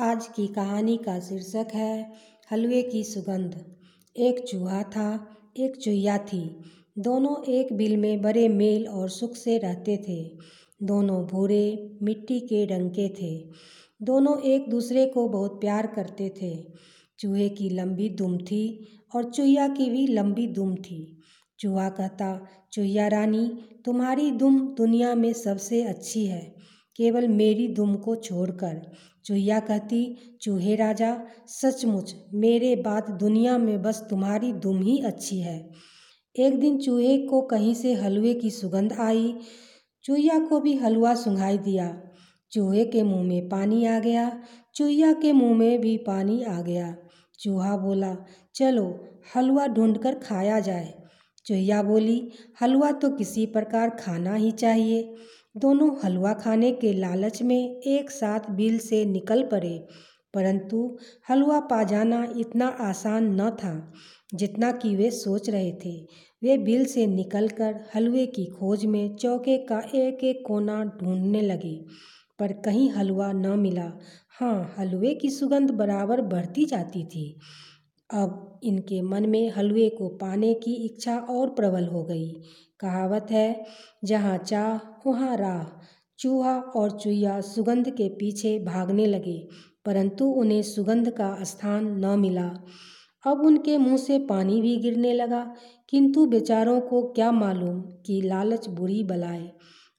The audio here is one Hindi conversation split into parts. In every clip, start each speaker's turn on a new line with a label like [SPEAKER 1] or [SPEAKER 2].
[SPEAKER 1] आज की कहानी का शीर्षक है, हलवे की सुगंध। एक चूहा था, एक चुईया थी। दोनों एक बिल में बड़े मेल और सुख से रहते थे। दोनों भूरे, मिट्टी के रंग के थे। दोनों एक दूसरे को बहुत प्यार करते थे। चूहे की लंबी दुम थी और चुईया की भी लंबी दुम थी। चूहा कहता चुईया रानी, तुम्हारी दुम दुनिया में सबसे अच्छी है। केवल मेरी दुम को छोड़कर। चूहिया कहती, चूहे राजा, सचमुच मेरे बाद दुनिया में बस तुम्हारी दुम ही अच्छी है। एक दिन चूहे को कहीं से हलवे की सुगंध आई। चूहिया को भी हलवा सुंघाई दिया। चूहे के मुँह में पानी आ गया। चूहिया के मुँह में भी पानी आ गया। चूहा बोला, चलो, हलवा ढूंढकर खाया जाए। चूहिया बोली, हलवा तो किसी प्रकार खाना ही चाहिए। दोनों हलवा खाने के लालच में एक साथ बिल से निकल पड़े, परंतु हलवा पा जाना इतना आसान न था जितना कि वे सोच रहे थे। वे बिल से निकलकर हलवे की खोज में चौके का एक एक कोना ढूँढने लगे, पर कहीं हलवा न मिला। हाँ हलवे की सुगंध बराबर बढ़ती जाती थी। अब इनके मन में हलवे को पाने की इच्छा और प्रबल हो गई। कहावत है, जहाँ चाह, वहाँ राह। चूहा और चुईया सुगंध के पीछे भागने लगे, परंतु उन्हें सुगंध का स्थान न मिला। अब उनके मुँह से पानी भी गिरने लगा, किंतु बेचारों को क्या मालूम कि लालच बुरी बलाए।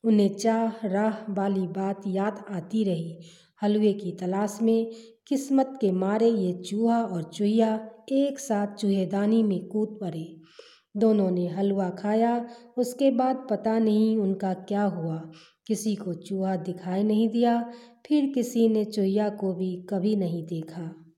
[SPEAKER 1] उन्हें चाह, राह वाली बात याद आती रही। हलवे की तलाश में किस्मत के मारे ये चूहा और चूहिया एक साथ चूहेदानी में कूद पड़े। दोनों ने हलवा खाया, उसके बाद पता नहीं उनका क्या हुआ। किसी को चूहा दिखाई नहीं दिया, फिर किसी ने चूहिया को भी कभी नहीं देखा।